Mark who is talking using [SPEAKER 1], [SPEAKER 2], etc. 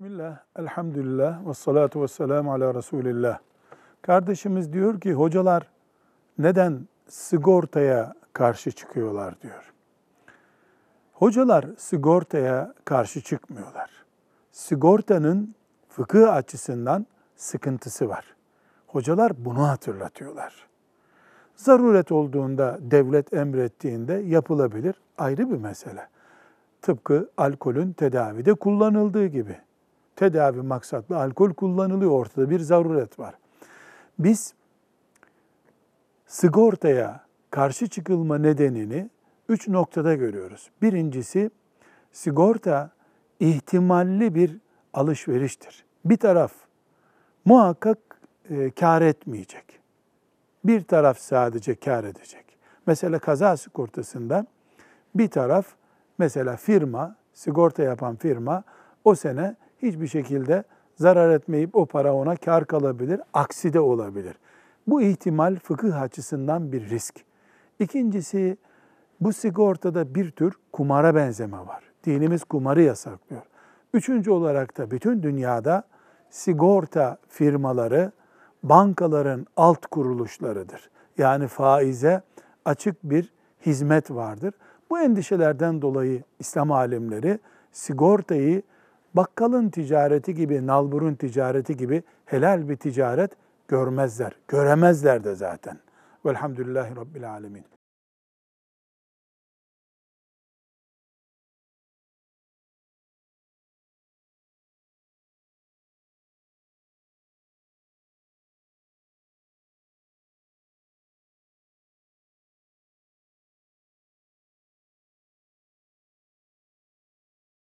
[SPEAKER 1] Bismillah, elhamdülillah ve salatu ve selamu ala Resulillah. Kardeşimiz diyor ki hocalar neden sigortaya karşı çıkıyorlar diyor. Hocalar sigortaya karşı çıkmıyorlar. Sigortanın fıkıh açısından sıkıntısı var. Hocalar bunu hatırlatıyorlar. Zaruret olduğunda, devlet emrettiğinde yapılabilir ayrı bir mesele. Tıpkı alkolün tedavide kullanıldığı gibi. Tedavi maksatlı alkol kullanılıyor, ortada bir zaruret var. Biz sigortaya karşı çıkılma nedenini üç noktada görüyoruz. Birincisi sigorta ihtimalli bir alışveriştir. Bir taraf muhakkak e, kar etmeyecek. Bir taraf sadece kar edecek. Mesela kaza sigortasında bir taraf mesela firma, sigorta yapan firma o sene hiçbir şekilde zarar etmeyip o para ona kar kalabilir, aksi de olabilir. Bu ihtimal fıkıh açısından bir risk. İkincisi bu sigortada bir tür kumara benzeme var. Dinimiz kumarı yasaklıyor. Üçüncü olarak da bütün dünyada sigorta firmaları bankaların alt kuruluşlarıdır. Yani faize açık bir hizmet vardır. Bu endişelerden dolayı İslam alimleri sigortayı bakkalın ticareti gibi, nalburun ticareti gibi helal bir ticaret görmezler. Göremezler de zaten. Velhamdülillahi Rabbil Alemin.